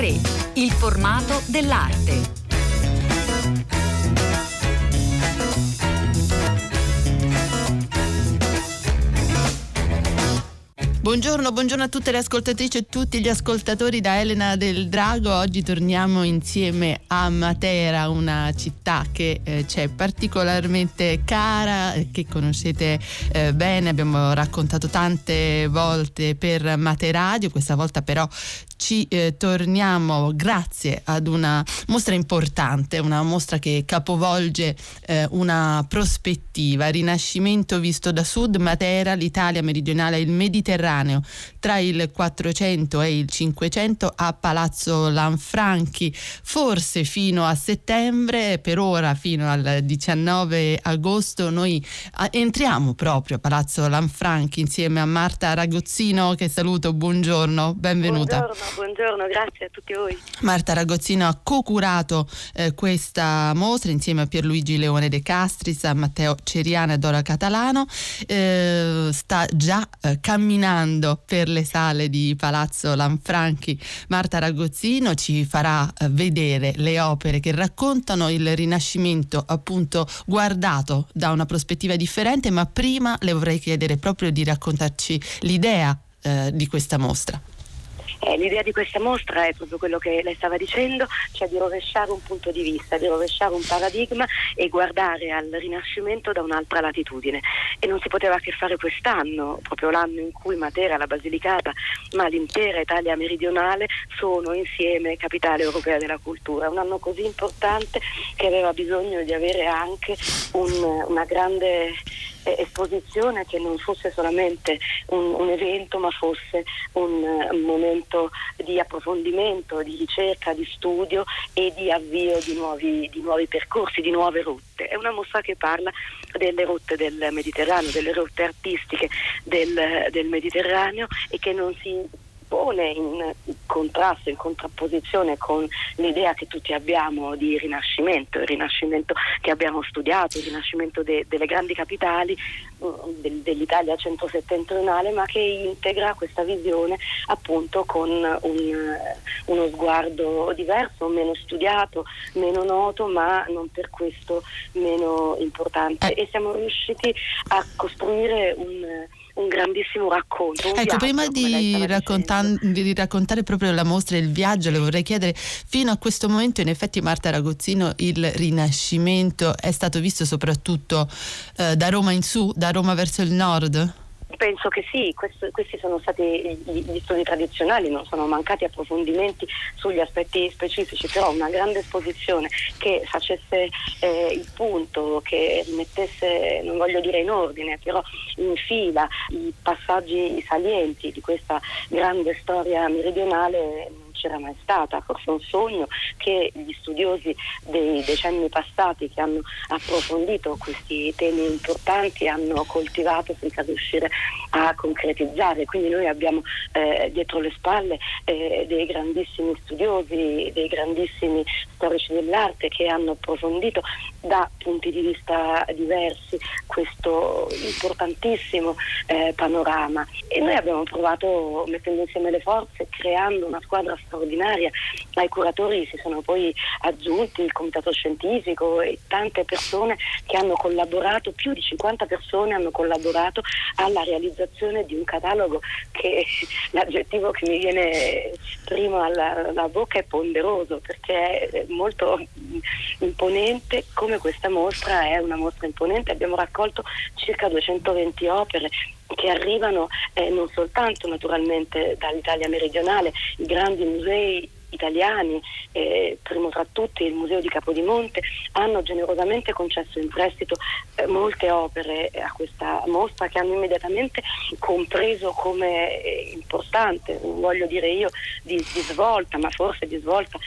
3. Il formato dell'arte. Buongiorno, buongiorno, a tutte le ascoltatrici e tutti gli ascoltatori da Elena del Drago. Oggi torniamo insieme a Matera, una città che eh, c'è particolarmente cara, che conoscete eh, bene, abbiamo raccontato tante volte per Materadio, questa volta però ci eh, torniamo grazie ad una mostra importante, una mostra che capovolge eh, una prospettiva, Rinascimento visto da sud, Matera, l'Italia meridionale e il Mediterraneo. Tra il 400 e il 500 a Palazzo Lanfranchi, forse fino a settembre, per ora fino al 19 agosto noi entriamo proprio a Palazzo Lanfranchi insieme a Marta Ragozzino che saluto, buongiorno, benvenuta. Buongiorno buongiorno, grazie a tutti voi. Marta Ragozzino ha co-curato eh, questa mostra insieme a Pierluigi Leone De Castris, a Matteo Ceriana e Dora Catalano. Eh, sta già eh, camminando per le sale di Palazzo Lanfranchi. Marta Ragozzino ci farà eh, vedere le opere che raccontano il Rinascimento appunto guardato da una prospettiva differente, ma prima le vorrei chiedere proprio di raccontarci l'idea eh, di questa mostra. Eh, l'idea di questa mostra è proprio quello che lei stava dicendo, cioè di rovesciare un punto di vista, di rovesciare un paradigma e guardare al Rinascimento da un'altra latitudine. E non si poteva che fare quest'anno, proprio l'anno in cui Matera, la Basilicata, ma l'intera Italia meridionale sono insieme capitale europea della cultura. Un anno così importante che aveva bisogno di avere anche un, una grande esposizione che non fosse solamente un, un evento ma fosse un, un, momento di approfondimento, di ricerca, di studio e di avvio di nuovi, di nuovi percorsi, di nuove rotte. È una mostra che parla delle rotte del Mediterraneo, delle rotte artistiche del, del Mediterraneo e che non si pone in contrasto, in contrapposizione con l'idea che tutti abbiamo di rinascimento, il rinascimento che abbiamo studiato, il rinascimento de, delle grandi capitali mm, del, dell'Italia centro-settentrionale, ma che integra questa visione appunto con un, uno sguardo diverso, meno studiato, meno noto, ma non per questo meno importante. Eh. E siamo riusciti a costruire un un grandissimo racconto. Un ecco, viaggio, prima di, raccontan- di, raccontare proprio la mostra e il viaggio, le vorrei chiedere, fino a questo momento in effetti Marta Ragozzino il Rinascimento è stato visto soprattutto eh, da Roma in su, da Roma verso il nord? Penso che sì, questo, questi sono stati gli studi tradizionali, non sono mancati approfondimenti sugli aspetti specifici, però una grande esposizione che facesse eh, il punto, che rimettesse, non voglio dire in ordine, però in fila i passaggi salienti di questa grande storia meridionale c'era mai stata, forse un sogno che gli studiosi dei decenni passati che hanno approfondito questi temi importanti hanno coltivato senza riuscire a concretizzare. Quindi noi abbiamo eh, dietro le spalle eh, dei grandissimi studiosi, dei grandissimi storici dell'arte che hanno approfondito da punti di vista diversi questo importantissimo eh, panorama e noi abbiamo provato mettendo insieme le forze, creando una squadra straordinaria. Ai curatori si sono poi aggiunti il comitato scientifico e tante persone che hanno collaborato, più di 50 persone hanno collaborato alla realizzazione di un catalogo che l'aggettivo che mi viene prima alla, alla bocca è ponderoso perché è molto imponente come questa mostra è una mostra imponente. Abbiamo raccolto circa 220 opere che arrivano eh, non soltanto naturalmente dall'Italia meridionale, i grandi musei italiani, eh, primo tra tutti il Museo di Capodimonte, hanno generosamente concesso in prestito eh, molte opere a questa mostra che hanno immediatamente compreso come eh, importante, voglio dire io di, di svolta, ma forse di svolta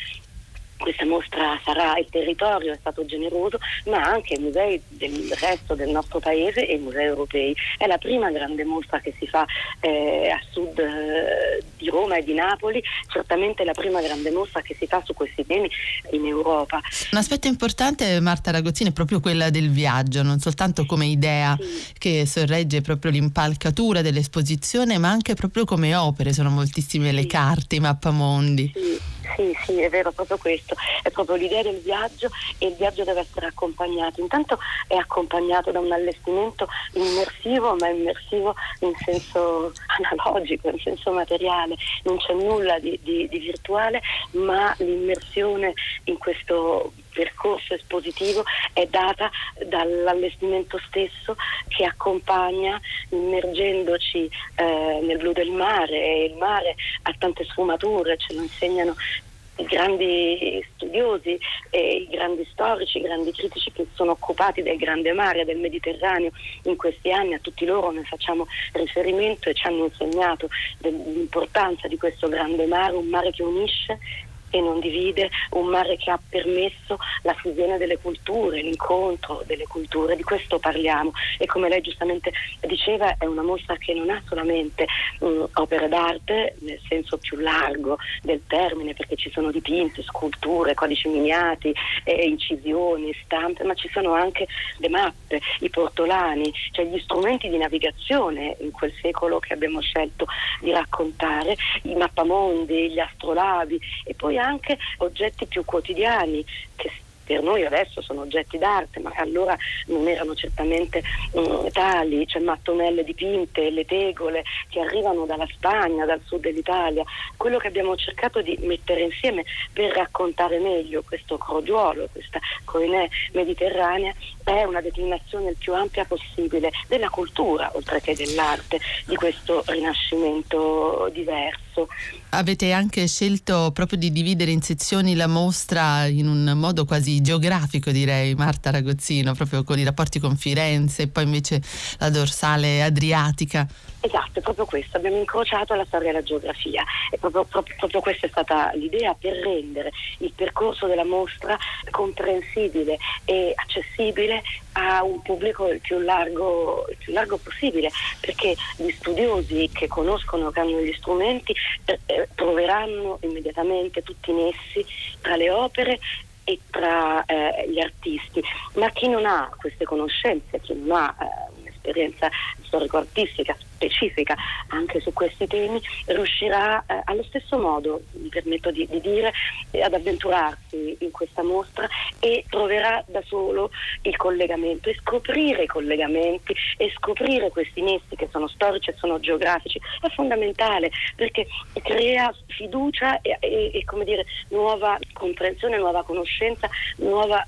questa mostra sarà il territorio, è stato generoso, ma anche i musei del resto del nostro paese e i musei europei. È la prima grande mostra che si fa eh, a sud eh, di Roma e di Napoli, certamente la prima grande mostra che si fa su questi temi in Europa. Un aspetto importante, Marta Ragozzini, è proprio quella del viaggio, non soltanto come idea sì. che sorregge proprio l'impalcatura dell'esposizione, ma anche proprio come opere, sono moltissime sì. le carte, i mappamondi. Sì. Sì, sì, è vero, proprio questo, è proprio l'idea del viaggio e il viaggio deve essere accompagnato. Intanto è accompagnato da un allestimento immersivo, ma immersivo in senso analogico, in senso materiale, non c'è nulla di, di, di virtuale, ma l'immersione in questo percorso espositivo è data dall'allestimento stesso che accompagna immergendoci eh, nel blu del mare e il mare ha tante sfumature, ce lo insegnano i grandi studiosi, i grandi storici, i grandi critici che sono occupati del grande mare, del Mediterraneo in questi anni, a tutti loro ne facciamo riferimento e ci hanno insegnato l'importanza di questo grande mare, un mare che unisce e non divide, un mare che ha permesso la fusione delle culture, l'incontro delle culture, di questo parliamo. E come lei giustamente diceva è una mostra che non ha solamente um, opere d'arte nel senso più largo del termine perché ci sono dipinti, sculture, codici miniati, eh, incisioni, stampe, ma ci sono anche le mappe, i portolani, cioè gli strumenti di navigazione in quel secolo che abbiamo scelto di raccontare, i mappamondi, gli astrolabi e poi anche oggetti più quotidiani che per noi adesso sono oggetti d'arte, ma allora non erano certamente um, tali, c'è mattonelle dipinte, le tegole che arrivano dalla Spagna, dal sud dell'Italia. Quello che abbiamo cercato di mettere insieme per raccontare meglio questo crogiuolo, questa coinè mediterranea, è una declinazione il più ampia possibile della cultura, oltre che dell'arte, di questo rinascimento diverso. Avete anche scelto proprio di dividere in sezioni la mostra in un modo quasi geografico, direi, Marta Ragozzino, proprio con i rapporti con Firenze e poi invece la dorsale adriatica. Esatto, è proprio questo, abbiamo incrociato la storia e la geografia e proprio, proprio, proprio, questa è stata l'idea per rendere il percorso della mostra comprensibile e accessibile a un pubblico il più largo, il più largo possibile, perché gli studiosi che conoscono, che hanno gli strumenti, eh, eh troveranno immediatamente tutti i nessi tra le opere e tra eh, gli artisti, ma chi non ha queste conoscenze, chi non ha eh, un'esperienza storico-artistica specifica anche su questi temi, riuscirà eh, allo stesso modo, mi permetto di, di dire, eh, ad avventurarsi in questa mostra e troverà da solo il collegamento e scoprire i collegamenti e scoprire questi nessi che sono storici e sono geografici. È fondamentale perché crea fiducia e, e, e come dire, nuova comprensione, nuova conoscenza, nuova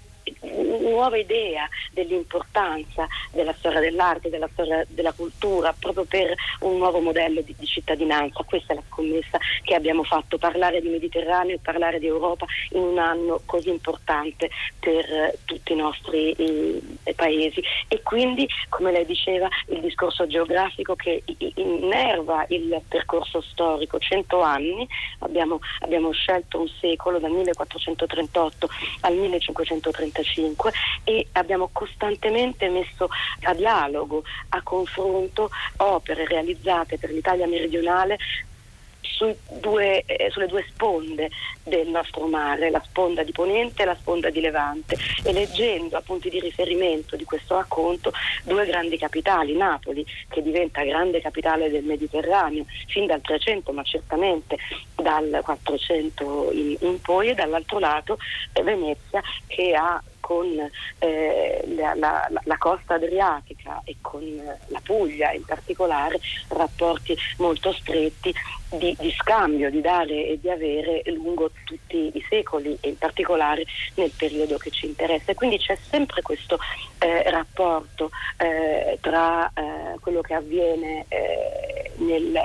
nuova idea dell'importanza della storia dell'arte, della storia della cultura, proprio per un nuovo modello di, di, cittadinanza. Questa è la scommessa che abbiamo fatto, parlare di Mediterraneo e parlare di Europa in un anno così importante per eh, tutti i nostri eh, paesi. E quindi, come lei diceva, il discorso geografico che innerva il percorso storico, 100 anni, abbiamo, abbiamo scelto un secolo dal 1438 al 1530 1935 e abbiamo costantemente messo a dialogo, a confronto opere realizzate per l'Italia meridionale due, eh, sulle due sponde del nostro mare, la sponda di Ponente e la sponda di Levante, e leggendo a punti di riferimento di questo racconto due grandi capitali, Napoli che diventa grande capitale del Mediterraneo fin dal 300 ma certamente dal 400 in, in poi e dall'altro lato eh, Venezia che ha con eh, la, la, la, costa adriatica e con la Puglia in particolare rapporti molto stretti di, di, scambio, di dare e di avere lungo tutti i secoli e in particolare nel periodo che ci interessa. Quindi c'è sempre questo eh, rapporto eh, tra eh, quello che avviene eh, nel,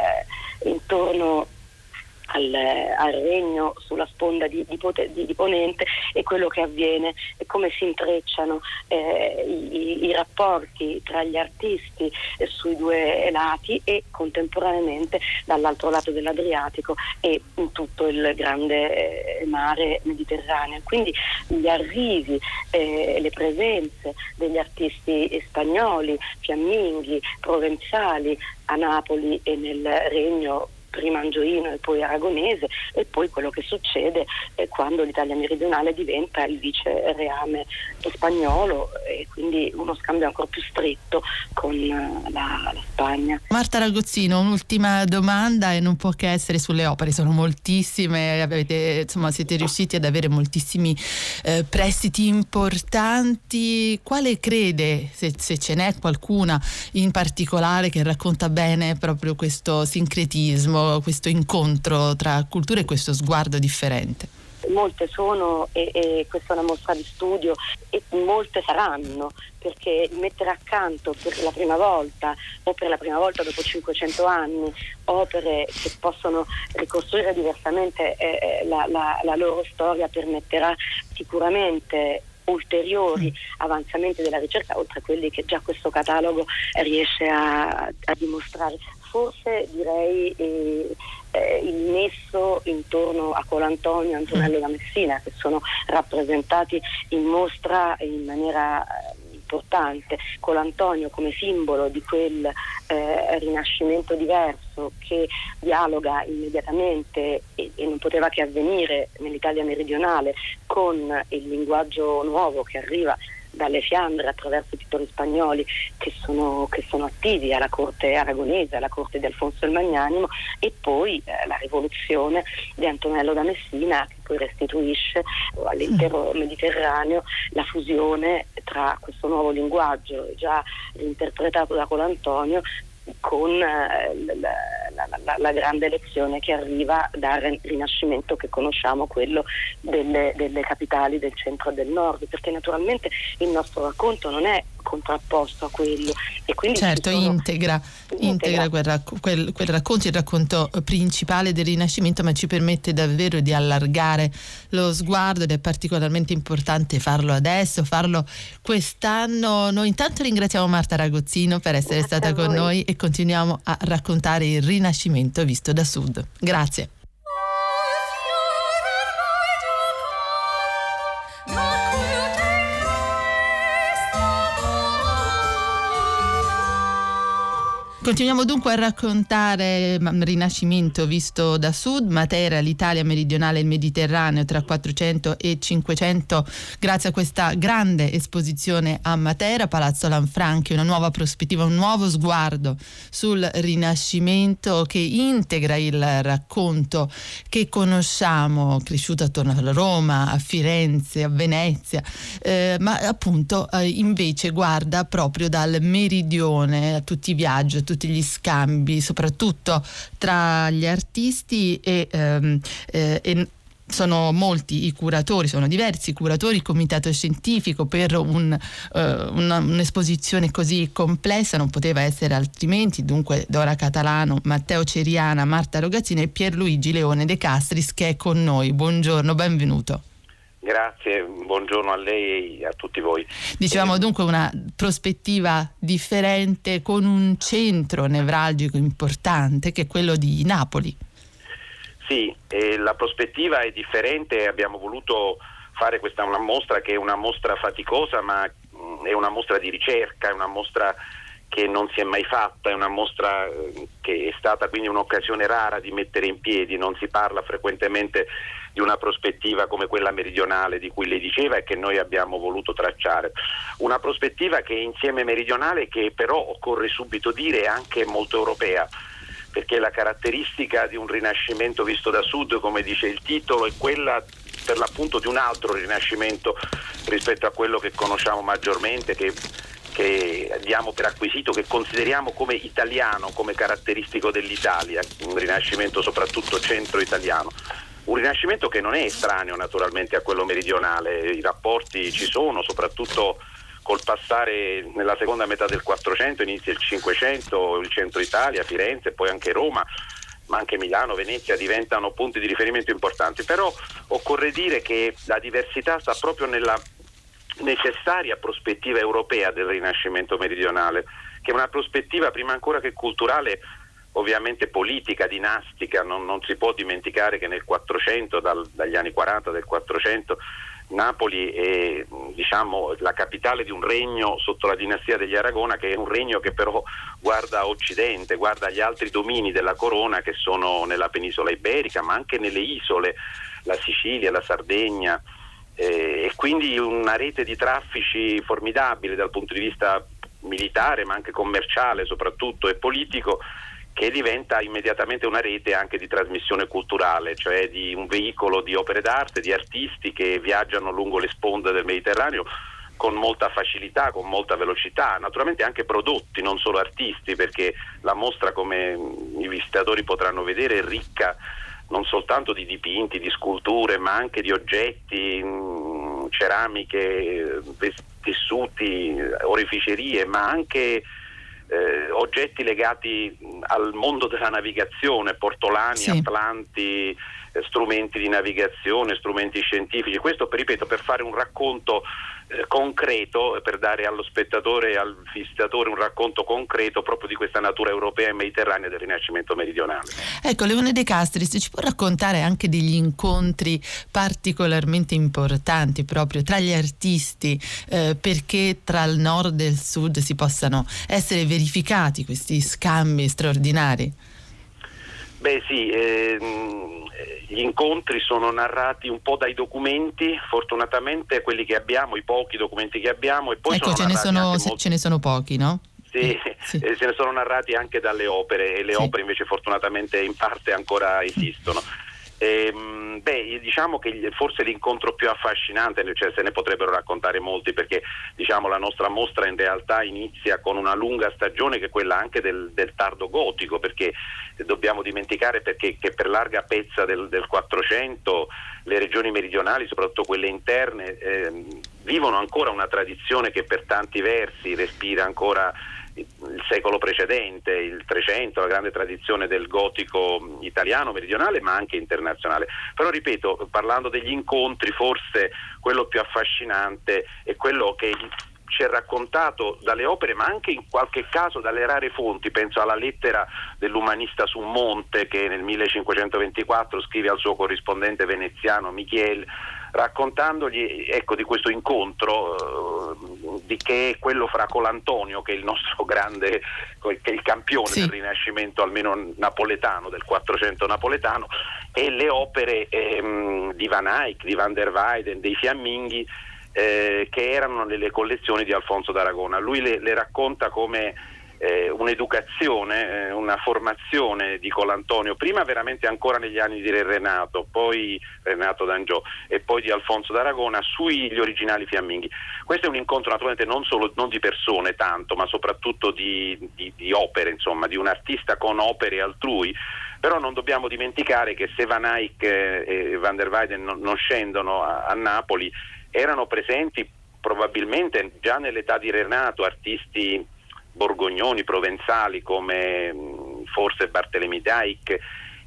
intorno al, al, regno sulla sponda di, di, di, di, Ponente e quello che avviene e come si intrecciano eh, i, i, rapporti tra gli artisti eh, sui due lati e contemporaneamente dall'altro lato dell'Adriatico e in tutto il grande eh, mare Mediterraneo. Quindi gli arrivi, eh, le presenze degli artisti spagnoli, fiamminghi, provenzali a Napoli e nel regno prima angioino e poi aragonese e poi quello che succede quando l'Italia meridionale diventa il vice reame spagnolo e quindi uno scambio ancora più stretto con eh, la, la Spagna. Marta Ragozzino, un'ultima domanda e non può che essere sulle opere, sono moltissime, avete, insomma, siete riusciti ad avere moltissimi eh, prestiti importanti. Quale crede, se, se ce n'è qualcuna in particolare che racconta bene proprio questo sincretismo, questo incontro tra culture e questo sguardo differente? molte sono e, e, questa è una mostra di studio e molte saranno perché mettere accanto per la prima volta o per la prima volta dopo 500 anni opere che possono ricostruire diversamente eh, eh, la, la, la loro storia permetterà sicuramente ulteriori avanzamenti della ricerca, oltre a quelli che già questo catalogo riesce a, a dimostrare. Forse direi eh, eh, il nesso intorno a Colantonio e Antonello da Messina, che sono rappresentati in mostra in maniera eh, importante, Colantonio come simbolo di quel eh, rinascimento diverso che dialoga immediatamente e, e non poteva che avvenire nell'Italia meridionale con il linguaggio nuovo che arriva dalle Fiandre attraverso i titoli spagnoli che sono, che sono, attivi alla corte aragonese, alla corte di Alfonso il Magnanimo e poi eh, la rivoluzione di Antonello da Messina che poi restituisce all'intero Mediterraneo la fusione tra questo nuovo linguaggio già interpretato da Colantonio con eh, la, la, la, grande lezione che arriva dal rinascimento che conosciamo, quello delle, delle capitali del centro e del nord, perché naturalmente il nostro racconto non è contrapposto a quello. E quindi certo, sono... integra, integra, quel, racc- quel, quel, racconto, il racconto principale del Rinascimento, ma ci permette davvero di allargare lo sguardo ed è particolarmente importante farlo adesso, farlo quest'anno. Noi intanto ringraziamo Marta Ragozzino per essere Grazie stata con noi e continuiamo a raccontare il Rinascimento visto da sud. Grazie. Continuiamo dunque a raccontare Rinascimento visto da sud, Matera, l'Italia meridionale e il Mediterraneo tra 400 e 500 grazie a questa grande esposizione a Matera, Palazzo Lanfranchi, una nuova prospettiva, un nuovo sguardo sul Rinascimento che integra il racconto che conosciamo, cresciuto attorno a Roma, a Firenze, a Venezia, eh, ma appunto eh, invece guarda proprio dal meridione a tutti i viaggi, tutti gli scambi, soprattutto tra gli artisti e, ehm, eh, e sono molti i curatori, sono diversi i curatori, il comitato scientifico per un, uh, una, un'esposizione così complessa non poteva essere altrimenti, dunque Dora Catalano, Matteo Ceriana, Marta Rogazzini e Pierluigi Leone De Castris che è con noi. Buongiorno, benvenuto. Grazie, buongiorno a lei e a tutti voi. Dicevamo dunque una prospettiva differente con un centro nevralgico importante che è quello di Napoli. Sì, la prospettiva è differente, abbiamo voluto fare questa una mostra che è una mostra faticosa ma mm, è una mostra di ricerca, è una mostra che non si è mai fatta, è una mostra eh, che è stata quindi un'occasione rara di mettere in piedi, non si parla frequentemente di una prospettiva come quella meridionale di cui lei diceva e che noi abbiamo voluto tracciare. Una prospettiva che è insieme meridionale che però occorre subito dire è anche molto europea perché la caratteristica di un rinascimento visto da sud, come dice il titolo, è quella per l'appunto di un altro rinascimento rispetto a quello che conosciamo maggiormente, che, che diamo per acquisito, che consideriamo come italiano, come caratteristico dell'Italia, un rinascimento soprattutto centro-italiano. Un rinascimento che non è estraneo naturalmente a quello meridionale, i rapporti ci sono, soprattutto col passare nella seconda metà del 400, inizia il 500, il centro Italia, Firenze, poi anche Roma, ma anche Milano, Venezia diventano punti di riferimento importanti. Però occorre dire che la diversità sta proprio nella necessaria prospettiva europea del Rinascimento meridionale, che è una prospettiva prima ancora che culturale ovviamente politica, dinastica, non, non, si può dimenticare che nel 400, dal, dagli anni 40 del 400, Napoli è diciamo, la capitale di un regno sotto la dinastia degli Aragona, che è un regno che però guarda a Occidente, guarda agli altri domini della corona che sono nella penisola iberica, ma anche nelle isole, la Sicilia, la Sardegna, eh, e quindi una rete di traffici formidabile dal punto di vista militare, ma anche commerciale soprattutto e politico che diventa immediatamente una rete anche di trasmissione culturale, cioè di un veicolo di opere d'arte, di artisti che viaggiano lungo le sponde del Mediterraneo con molta facilità, con molta velocità, naturalmente anche prodotti, non solo artisti, perché la mostra, come i visitatori potranno vedere, è ricca non soltanto di dipinti, di sculture, ma anche di oggetti, mm, ceramiche, tessuti, oreficerie, ma anche eh, oggetti legati al mondo della navigazione, portolani, sì. atlanti, eh, strumenti di navigazione, strumenti scientifici. Questo, ripeto, per fare un racconto eh, concreto, per dare allo spettatore e al visitatore un racconto concreto proprio di questa natura europea e mediterranea del Rinascimento meridionale. Ecco, Leone De Castris, ci può raccontare anche degli incontri particolarmente importanti proprio tra gli artisti eh, perché tra il nord e il sud si possano essere verificati questi scambi straordinari? Beh sì, ehm, gli incontri sono narrati un po' dai documenti, fortunatamente quelli che abbiamo, i pochi documenti che abbiamo. E poi ecco, ce ne, sono, molto... ce ne sono pochi, no? Sì, sì. Eh, se ne sono narrati anche dalle opere e le sì. opere invece fortunatamente in parte ancora esistono. Ehm, beh, diciamo che forse l'incontro più affascinante, cioè se ne potrebbero raccontare molti perché diciamo, la nostra mostra in realtà inizia con una lunga stagione che è quella anche del, del tardo gotico perché dobbiamo dimenticare perché, che per larga pezza del, 400 le regioni meridionali, soprattutto quelle interne, eh, vivono ancora una tradizione che per tanti versi respira ancora il secolo precedente, il Trecento, la grande tradizione del gotico italiano, meridionale, ma anche internazionale. Però ripeto, parlando degli incontri, forse quello più affascinante è quello che ci è raccontato dalle opere, ma anche in qualche caso dalle rare fonti. Penso alla lettera dell'umanista su Monte che nel 1524 scrive al suo corrispondente veneziano Michele raccontandogli ecco, di questo incontro eh, di che è quello fra Colantonio che è il nostro grande che è il campione sì. del rinascimento almeno napoletano del 400 napoletano e le opere ehm, di Van Eyck, di Van der Weyden, dei fiamminghi eh, che erano nelle collezioni di Alfonso d'Aragona lui le, le racconta come eh, un'educazione, eh, una formazione di Colantonio, prima veramente ancora negli anni di Re Renato, poi Renato d'Angiò e poi di Alfonso d'Aragona sugli originali fiamminghi. Questo è un incontro naturalmente non solo non di persone tanto, ma soprattutto di, di, di opere, insomma, di un artista con opere altrui. Però non dobbiamo dimenticare che se Van Eyck e Van der Weyden non, scendono a Napoli, erano presenti probabilmente già nell'età di Renato artisti borgognoni, provenzali come mm, forse Bartolomé Dijk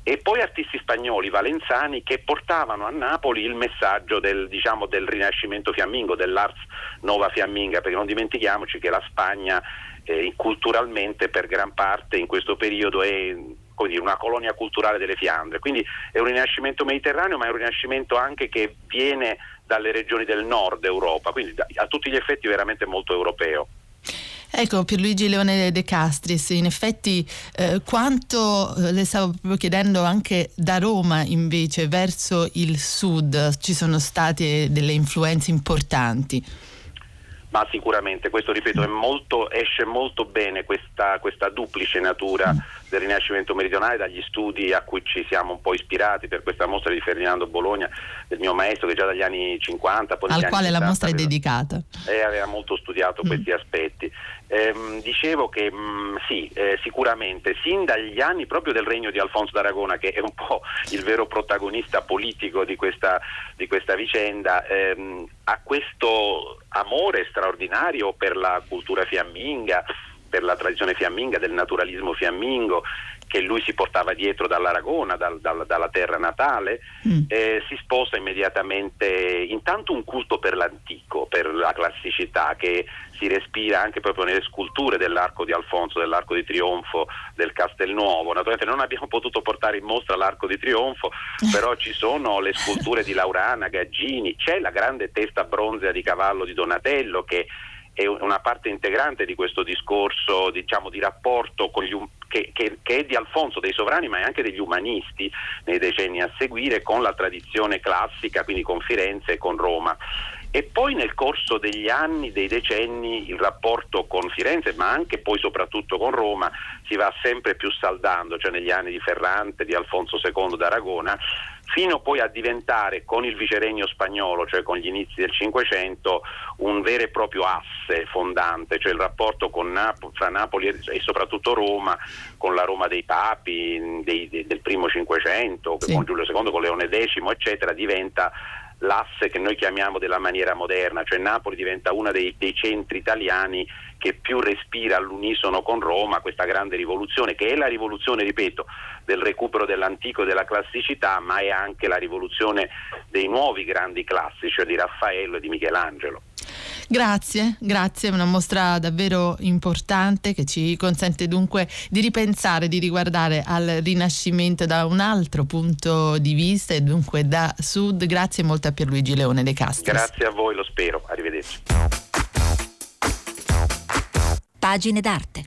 e poi artisti spagnoli, valenzani, che portavano a Napoli il messaggio del, diciamo, del rinascimento fiammingo, dell'Ars Nova Fiamminga, perché non dimentichiamoci che la Spagna eh, culturalmente per gran parte in questo periodo è dire, una colonia culturale delle Fiandre, quindi è un rinascimento mediterraneo, ma è un rinascimento anche che viene dalle regioni del nord Europa, quindi a tutti gli effetti veramente molto europeo. Ecco, Pierluigi Leone De Castris, in effetti eh, quanto eh, le stavo proprio chiedendo anche da Roma invece verso il sud ci sono state delle influenze importanti? Ma sicuramente questo ripeto molto, esce molto bene questa, questa, duplice natura del Rinascimento meridionale dagli studi a cui ci siamo un po' ispirati per questa mostra di Ferdinando Bologna del mio maestro che già dagli anni 50 al quale la mostra aveva, è dedicata e aveva molto studiato mm. questi aspetti ehm, dicevo che mh, mm, sì eh, sicuramente sin dagli anni proprio del regno di Alfonso d'Aragona che è un po' il vero protagonista politico di questa, di questa vicenda ehm, ha questo amore straordinario per la cultura fiamminga, per la tradizione fiamminga, del naturalismo fiammingo, che lui si portava dietro dall'Aragona, dal, dal, dalla terra natale, mm. eh, si sposa immediatamente intanto un culto per l'antico, per la classicità che si respira anche proprio nelle sculture dell'arco di Alfonso, dell'arco di trionfo, del Castelnuovo. Naturalmente non abbiamo potuto portare in mostra l'arco di trionfo, però ci sono le sculture di Laurana, Gaggini, c'è la grande testa bronzea di cavallo di Donatello che è una parte integrante di questo discorso diciamo, di rapporto gli, che, che, che, è di Alfonso, dei sovrani, ma anche degli umanisti nei decenni a seguire con la tradizione classica, quindi con Firenze e con Roma. E poi nel corso degli anni, dei decenni, il rapporto con Firenze, ma anche poi soprattutto con Roma, si va sempre più saldando, cioè negli anni di Ferrante, di Alfonso II d'Aragona, fino poi a diventare con il viceregno spagnolo, cioè con gli inizi del Cinquecento, un vero e proprio asse fondante, cioè il rapporto Nap- fra Napoli e soprattutto Roma, con la Roma dei papi dei, dei, del primo Cinquecento, sì. con Giulio II, con Leone X, eccetera, diventa l'asse che noi chiamiamo della maniera moderna, cioè Napoli diventa uno dei, dei centri italiani che più respira all'unisono con Roma questa grande rivoluzione, che è la rivoluzione, ripeto, del recupero dell'antico e della classicità, ma è anche la rivoluzione dei nuovi grandi classici, cioè di Raffaello e di Michelangelo. Grazie, grazie, una mostra davvero importante che ci consente dunque di ripensare, di riguardare al Rinascimento da un altro punto di vista e dunque da sud. Grazie molto a Pierluigi Leone De Castro. Grazie a voi, lo spero. Arrivederci. Pagine d'arte.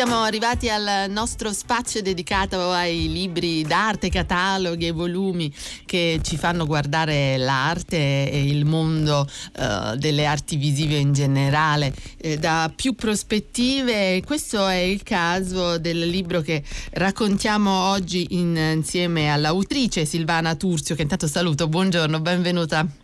Siamo arrivati al nostro spazio dedicato ai libri d'arte, cataloghi e volumi che ci fanno guardare l'arte e il mondo uh, delle arti visive in generale eh, da più prospettive. Questo è il caso del libro che raccontiamo oggi in, insieme all'autrice Silvana Turzio, che intanto saluto. Buongiorno, benvenuta.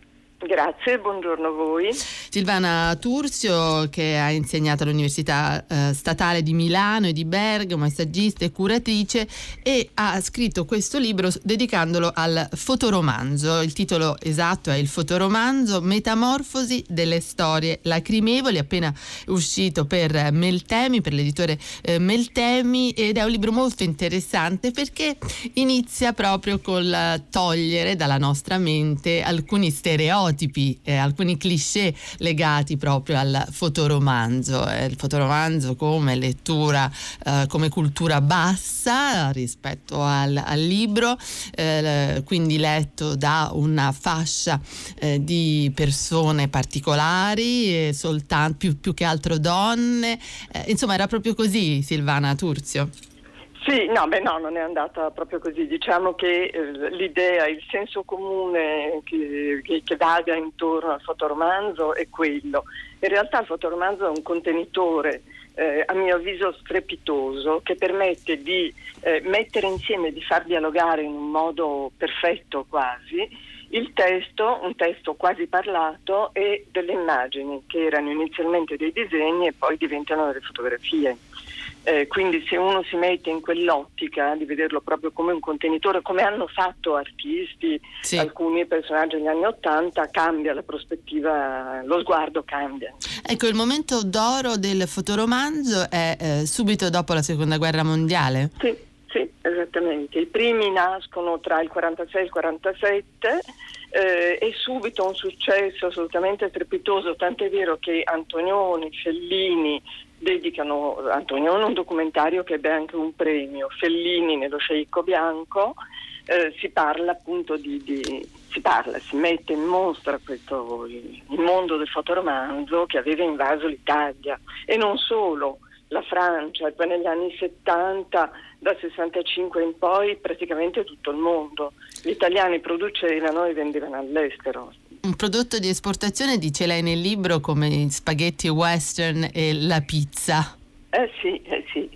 Grazie, buongiorno a voi. Silvana Turzio che ha insegnato all'Università eh, Statale di Milano e di Bergamo, è saggista e curatrice e ha scritto questo libro dedicandolo al fotoromanzo. Il titolo esatto è Il fotoromanzo Metamorfosi delle storie lacrimevoli, appena uscito per Meltemi, per l'editore eh, Meltemi ed è un libro molto interessante perché inizia proprio col togliere dalla nostra mente alcuni stereotipi stereotipi, eh, alcuni cliché legati proprio al fotoromanzo. Eh, il fotoromanzo come lettura, eh, come cultura bassa rispetto al, al libro, eh, quindi letto da una fascia eh, di persone particolari, soltanto, più, più, che altro donne. Eh, insomma, era proprio così Silvana Turzio. Sì, no, beh no, non è andata proprio così. Diciamo che eh, l'idea, il senso comune che, che, che, vaga intorno al fotoromanzo è quello. In realtà il fotoromanzo è un contenitore, eh, a mio avviso strepitoso, che permette di eh, mettere insieme, di far dialogare in un modo perfetto quasi, il testo, un testo quasi parlato, e delle immagini che erano inizialmente dei disegni e poi diventano delle fotografie. Eh, quindi se uno si mette in quell'ottica di vederlo proprio come un contenitore, come hanno fatto artisti, sì. alcuni personaggi negli anni Ottanta, cambia la prospettiva, lo sguardo cambia. Ecco, il momento d'oro del fotoromanzo è eh, subito dopo la seconda guerra mondiale? Sì, sì, esattamente. I primi nascono tra il 46 e il 47 eh, è subito un successo assolutamente strepitoso, tant'è vero che Antonioni, Fellini, dedicano Antonione un documentario che ebbe anche un premio, Fellini nello sceicco bianco, eh, si parla appunto di, di, si parla, si mette in mostra questo, il, il mondo del fotoromanzo che aveva invaso l'Italia. E non solo, la Francia e poi negli anni 70, dal 65 in poi praticamente tutto il mondo. Gli italiani producevano e vendevano all'estero un prodotto di esportazione, dice lei nel libro, come gli spaghetti western e la pizza. Eh sì, eh sì.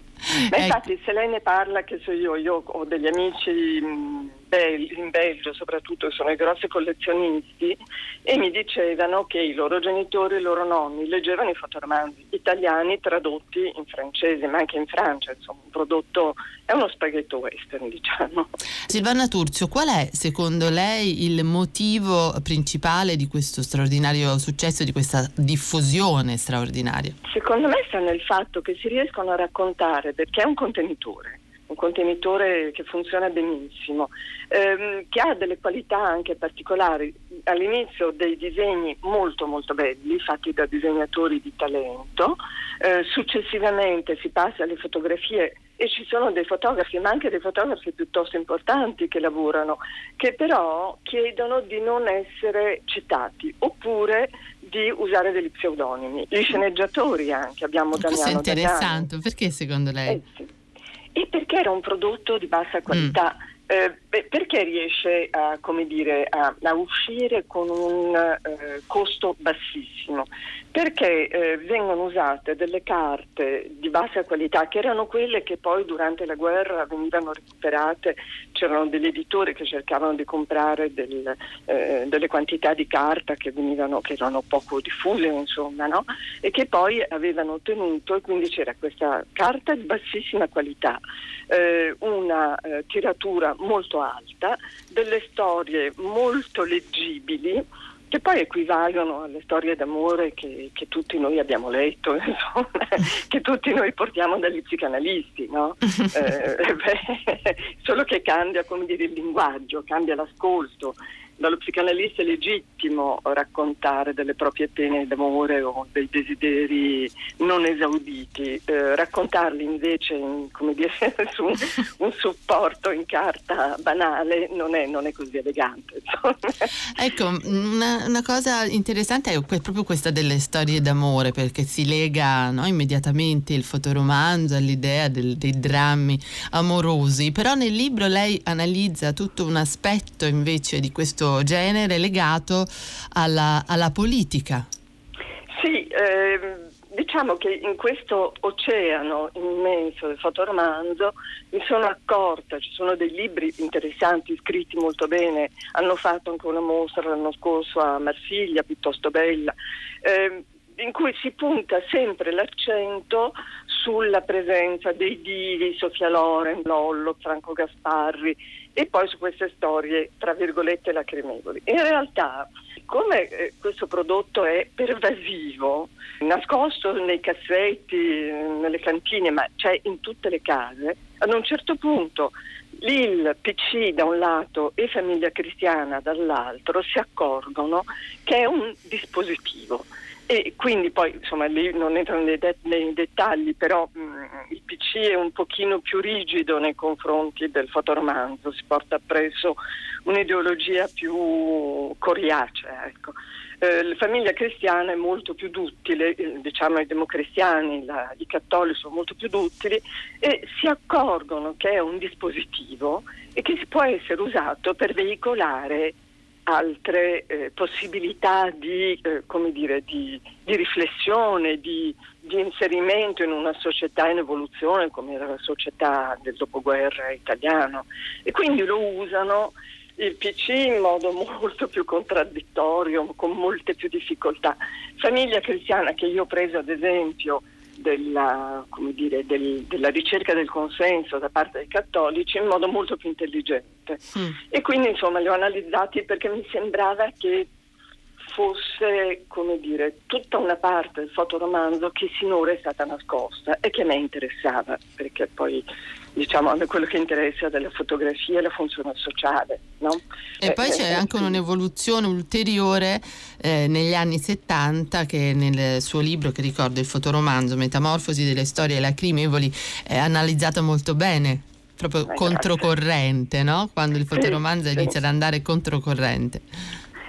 Ma ecco. infatti se lei ne parla, che so io, io ho degli amici mh, Bel- in Belgio soprattutto sono i grossi collezionisti e mi dicevano che i loro genitori i loro nonni leggevano i fotoromanzi italiani tradotti in francese, ma anche in Francia, insomma, un prodotto è uno spaghetto western, diciamo. Silvana Turzio, qual è secondo lei il motivo principale di questo straordinario successo, di questa diffusione straordinaria? Secondo me sta nel fatto che si riescono a raccontare perché è un contenitore un contenitore che funziona benissimo, ehm, che ha delle qualità anche particolari. All'inizio dei disegni molto molto belli, fatti da disegnatori di talento, eh, successivamente si passa alle fotografie e ci sono dei fotografi, ma anche dei fotografi piuttosto importanti che lavorano, che però chiedono di non essere citati oppure di usare degli pseudonimi. Gli sceneggiatori anche, abbiamo Damiano Questo è interessante, Damiano. perché secondo lei? Eh, sì. E perché era un prodotto di bassa qualità? Mm. Eh, perché riesce a, dire, a, a, uscire con un eh, costo bassissimo? Perché eh, vengono usate delle carte di bassa qualità che erano quelle che poi durante la guerra venivano recuperate, c'erano degli editori che cercavano di comprare del, eh, delle quantità di carta che, venivano, che erano poco diffuse insomma, no? e che poi avevano ottenuto e quindi c'era questa carta di bassissima qualità, eh, una tiratura molto alta, delle storie molto leggibili che poi equivalgono alle storie d'amore che, che tutti noi abbiamo letto, insomma, che tutti noi portiamo dagli psicanalisti, no? eh, beh, solo che cambia dire, il linguaggio, cambia l'ascolto, dallo psicanalista è legittimo raccontare delle proprie pene d'amore o dei desideri non esauditi, eh, raccontarli invece in, dire, su un, un, supporto in carta banale non è, non è così elegante. Ecco, una, una, cosa interessante è proprio questa delle storie d'amore perché si lega no, immediatamente il fotoromanzo all'idea del, dei drammi amorosi, però nel libro lei analizza tutto un aspetto invece di questo genere legato alla, alla politica. Sì, ehm, diciamo che in questo oceano immenso del fotoromanzo mi sono accorta, ci sono dei libri interessanti, scritti molto bene, hanno fatto anche una mostra l'anno scorso a Marsiglia, piuttosto bella, ehm, in cui si punta sempre l'accento sulla presenza dei divi, Sofia Loren, Lollo, Franco Gasparri e poi su queste storie, tra virgolette, lacrimevoli. In realtà, come eh, questo prodotto è pervasivo, nascosto nei cassetti, nelle cantine, ma c'è in tutte le case, ad un certo punto il PC da un lato e famiglia cristiana dall'altro si accorgono che è un dispositivo e quindi poi, insomma, lì non entro nei, de- nei dettagli, però mh, mm, il PC è un pochino più rigido nei confronti del fotoromanzo, si porta appresso un'ideologia più coriacea. Ecco. Eh, la famiglia cristiana è molto più duttile, eh, diciamo i democristiani, la, i cattolici sono molto più duttili e si accorgono che è un dispositivo e che può essere usato per veicolare altre eh, possibilità di, eh, dire, di, di riflessione, di, di, inserimento in una società in evoluzione come era la società del dopoguerra italiano e quindi lo usano il PC in modo molto più contraddittorio, con molte più difficoltà. Famiglia cristiana che io ho preso ad esempio della, dire, del, della, ricerca del consenso da parte dei cattolici in modo molto più intelligente. Mm. E quindi insomma li ho analizzati perché mi sembrava che fosse, come dire, tutta una parte del fotoromanzo che sinora è stata nascosta e che a me interessava, perché poi diciamo a me quello che interessa della fotografia è la funzione sociale. No? E eh, poi c'è eh, anche un'evoluzione ulteriore eh, negli anni 70 che nel suo libro che ricordo il fotoromanzo Metamorfosi delle storie lacrimevoli è analizzato molto bene proprio eh, controcorrente, no? quando il fotoromanzo sì, inizia sì. ad andare controcorrente.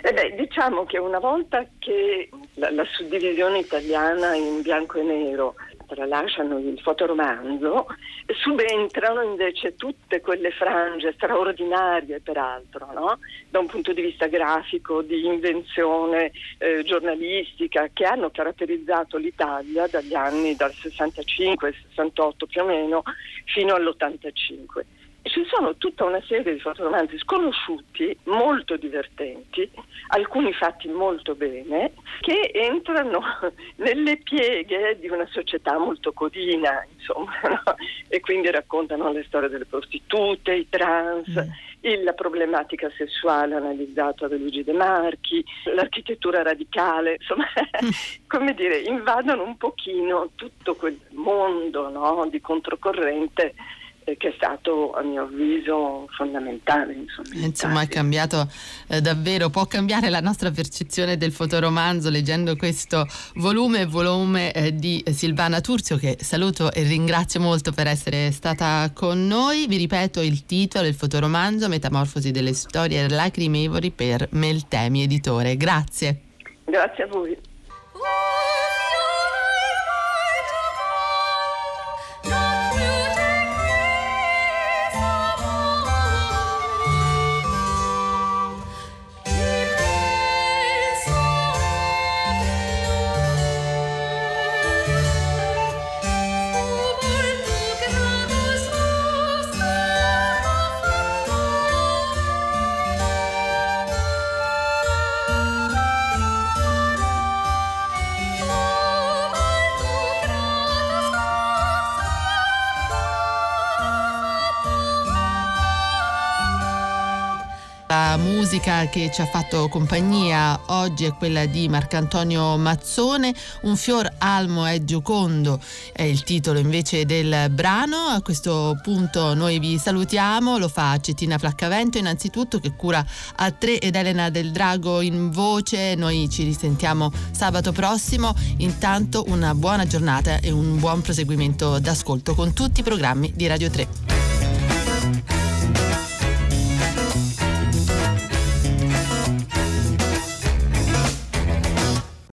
Eh beh, diciamo che una volta che la, la suddivisione italiana in bianco e nero tralasciano il fotoromanzo, subentrano invece tutte quelle frange straordinarie, peraltro, no? da un punto di vista grafico, di invenzione eh, giornalistica, che hanno caratterizzato l'Italia dagli anni dal 65, 68 più o meno, fino all'85 ci sono tutta una serie di fotoromanzi sconosciuti, molto divertenti, alcuni fatti molto bene, che entrano nelle pieghe di una società molto codina, insomma, no? e quindi raccontano le storie delle prostitute, i trans. Mm la problematica sessuale analizzata da Luigi De Marchi, l'architettura radicale, insomma, come dire, invadono un pochino tutto quel mondo no, di controcorrente che è stato a mio avviso fondamentale. Insomma, insomma è cambiato eh, davvero, può cambiare la nostra percezione del fotoromanzo leggendo questo volume, volume eh, di Silvana Turzio che saluto e ringrazio molto per essere stata con noi. Vi ripeto il titolo del fotoromanzo Metamorfosi delle storie lacrimevoli per Meltemi Editore. Grazie. Grazie a voi. Musica che ci ha fatto compagnia oggi è quella di Marcantonio Mazzone, Un fior almo è giocondo è il titolo invece del brano. A questo punto noi vi salutiamo, lo fa Cettina Flaccavento innanzitutto che cura a tre ed Elena del Drago in voce. Noi ci risentiamo sabato prossimo. Intanto una buona giornata e un buon proseguimento d'ascolto con tutti i programmi di Radio 3.